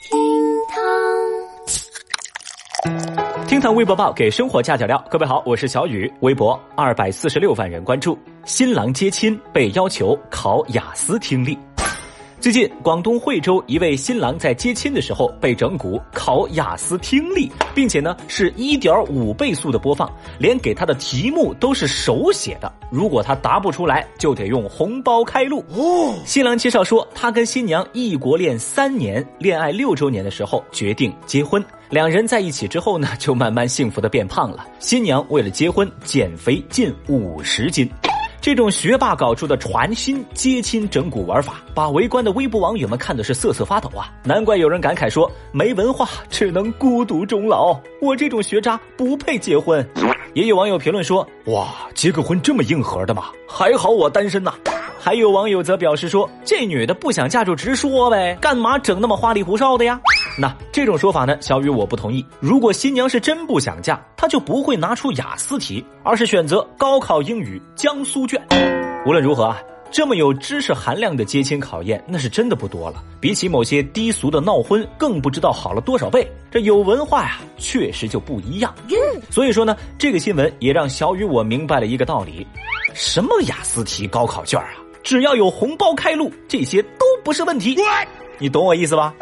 厅堂，厅堂微博报给生活加点料。各位好，我是小雨，微博二百四十六万人关注。新郎接亲被要求考雅思听力。最近，广东惠州一位新郎在接亲的时候被整蛊考雅思听力，并且呢是一点五倍速的播放，连给他的题目都是手写的。如果他答不出来，就得用红包开路。哦，新郎介绍说，他跟新娘异国恋三年，恋爱六周年的时候决定结婚。两人在一起之后呢，就慢慢幸福的变胖了。新娘为了结婚减肥近五十斤。这种学霸搞出的传新接亲整蛊玩法，把围观的微博网友们看的是瑟瑟发抖啊！难怪有人感慨说：“没文化只能孤独终老，我这种学渣不配结婚。”也有网友评论说：“哇，结个婚这么硬核的吗？还好我单身呐。”还有网友则表示说：“这女的不想嫁就直说呗，干嘛整那么花里胡哨的呀？”那这种说法呢，小雨我不同意。如果新娘是真不想嫁，她就不会拿出雅思题，而是选择高考英语江苏卷。无论如何啊，这么有知识含量的接亲考验，那是真的不多了。比起某些低俗的闹婚，更不知道好了多少倍。这有文化呀，确实就不一样。所以说呢，这个新闻也让小雨我明白了一个道理：什么雅思题、高考卷啊，只要有红包开路，这些都不是问题。你懂我意思吧？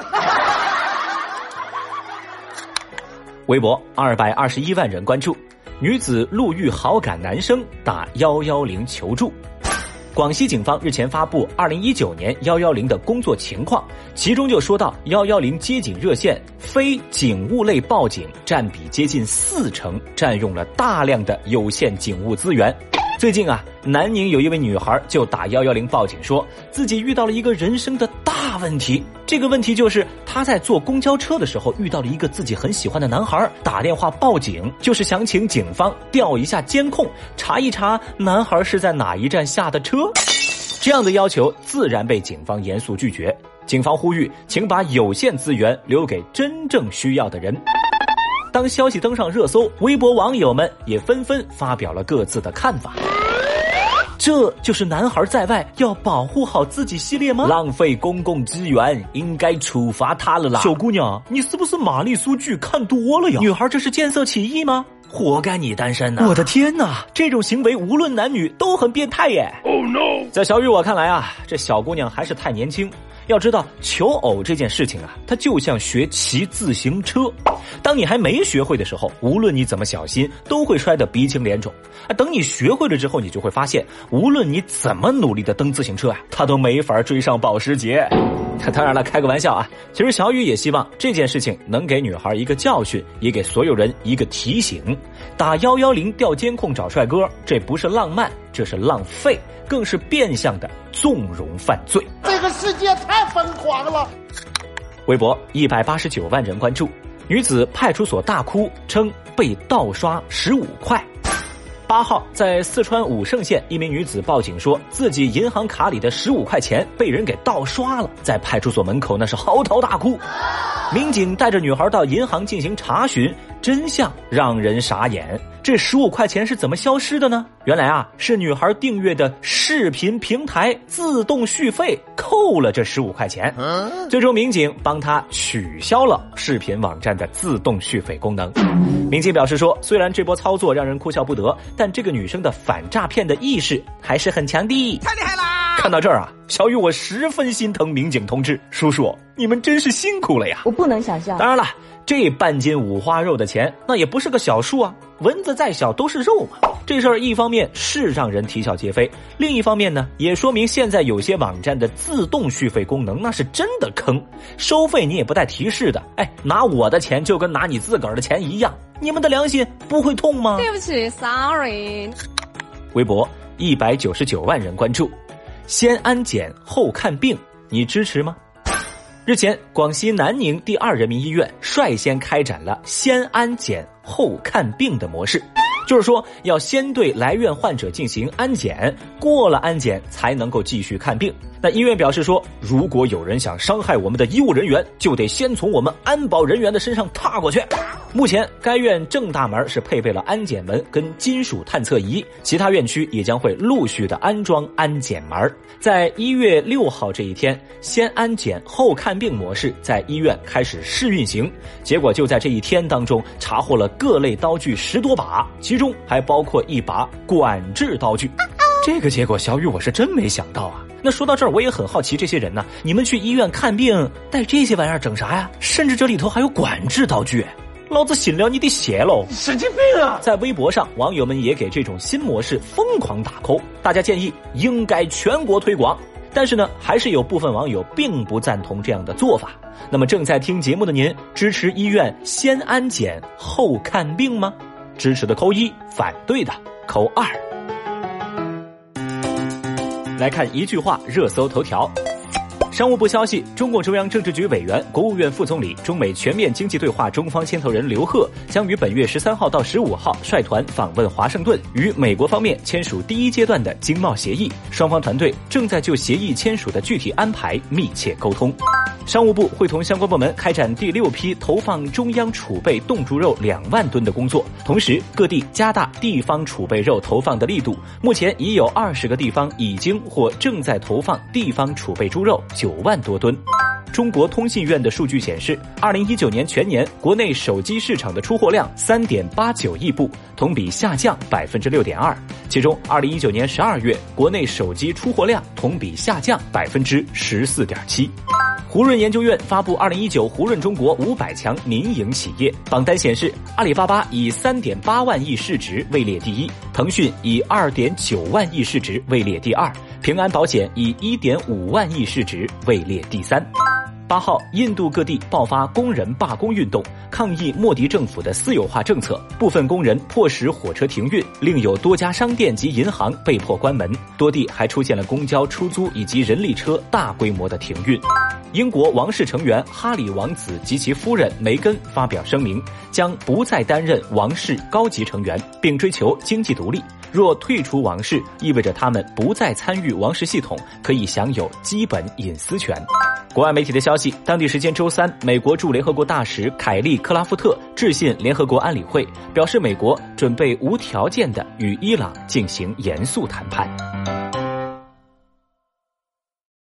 微博二百二十一万人关注，女子路遇好感男生打幺幺零求助。广西警方日前发布二零一九年幺幺零的工作情况，其中就说到幺幺零接警热线非警务类报警占比接近四成，占用了大量的有限警务资源。最近啊，南宁有一位女孩就打幺幺零报警，说自己遇到了一个人生的问题。这个问题就是她在坐公交车的时候遇到了一个自己很喜欢的男孩，打电话报警，就是想请警方调一下监控，查一查男孩是在哪一站下的车。这样的要求自然被警方严肃拒绝。警方呼吁，请把有限资源留给真正需要的人。当消息登上热搜，微博网友们也纷纷发表了各自的看法。这就是男孩在外要保护好自己系列吗？浪费公共资源，应该处罚他了啦！小姑娘，你是不是玛丽苏剧看多了呀？女孩这是见色起意吗？活该你单身呐！我的天哪，这种行为无论男女都很变态耶！Oh no！在小雨我看来啊，这小姑娘还是太年轻。要知道，求偶这件事情啊，它就像学骑自行车。当你还没学会的时候，无论你怎么小心，都会摔得鼻青脸肿。啊，等你学会了之后，你就会发现，无论你怎么努力的蹬自行车啊，它都没法追上保时捷。当然了，开个玩笑啊。其实小雨也希望这件事情能给女孩一个教训，也给所有人一个提醒：打幺幺零调监控找帅哥，这不是浪漫，这是浪费，更是变相的纵容犯罪。这个世界太疯狂了。微博一百八十九万人关注，女子派出所大哭，称被盗刷十五块。八号，在四川武胜县，一名女子报警说自己银行卡里的十五块钱被人给盗刷了，在派出所门口那是嚎啕大哭。民警带着女孩到银行进行查询，真相让人傻眼。这十五块钱是怎么消失的呢？原来啊，是女孩订阅的视频平台自动续费扣了这十五块钱。最终，民警帮她取消了视频网站的自动续费功能。民警表示说，虽然这波操作让人哭笑不得，但这个女生的反诈骗的意识还是很强的。太厉害啦！看到这儿啊，小雨我十分心疼民警同志，叔叔，你们真是辛苦了呀！我不能想象。当然了。这半斤五花肉的钱，那也不是个小数啊！蚊子再小都是肉嘛。这事儿一方面是让人啼笑皆非，另一方面呢，也说明现在有些网站的自动续费功能那是真的坑，收费你也不带提示的。哎，拿我的钱就跟拿你自个儿的钱一样，你们的良心不会痛吗？对不起，sorry。微博一百九十九万人关注，先安检后看病，你支持吗？日前，广西南宁第二人民医院率先开展了先安检后看病的模式，就是说要先对来院患者进行安检，过了安检才能够继续看病。但医院表示说，如果有人想伤害我们的医务人员，就得先从我们安保人员的身上踏过去。目前，该院正大门是配备了安检门跟金属探测仪，其他院区也将会陆续的安装安检门。在一月六号这一天，先安检后看病模式在医院开始试运行，结果就在这一天当中，查获了各类刀具十多把，其中还包括一把管制刀具。这个结果，小雨我是真没想到啊！那说到这儿，我也很好奇，这些人呢，你们去医院看病带这些玩意儿整啥呀？甚至这里头还有管制道具。老子信了你的邪喽！神经病啊！在微博上，网友们也给这种新模式疯狂打 call，大家建议应该全国推广。但是呢，还是有部分网友并不赞同这样的做法。那么正在听节目的您，支持医院先安检后看病吗？支持的扣一，反对的扣二。来看一句话热搜头条。商务部消息，中共中央政治局委员、国务院副总理、中美全面经济对话中方牵头人刘鹤将于本月十三号到十五号率团访问华盛顿，与美国方面签署第一阶段的经贸协议。双方团队正在就协议签署的具体安排密切沟通。商务部会同相关部门开展第六批投放中央储备冻猪肉两万吨的工作，同时各地加大地方储备肉投放的力度。目前已有二十个地方已经或正在投放地方储备猪肉九万多吨。中国通信院的数据显示，二零一九年全年国内手机市场的出货量三点八九亿部，同比下降百分之六点二。其中，二零一九年十二月国内手机出货量同比下降百分之十四点七。胡润研究院发布二零一九胡润中国五百强民营企业榜单显示，阿里巴巴以三点八万亿市值位列第一，腾讯以二点九万亿市值位列第二，平安保险以一点五万亿市值位列第三。八号，印度各地爆发工人罢工运动，抗议莫迪政府的私有化政策。部分工人迫使火车停运，另有多家商店及银行被迫关门。多地还出现了公交、出租以及人力车大规模的停运。英国王室成员哈里王子及其夫人梅根发表声明，将不再担任王室高级成员，并追求经济独立。若退出王室，意味着他们不再参与王室系统，可以享有基本隐私权。国外媒体的消息当地时间周三，美国驻联合国大使凯利·克拉夫特致信联合国安理会，表示美国准备无条件的与伊朗进行严肃谈判。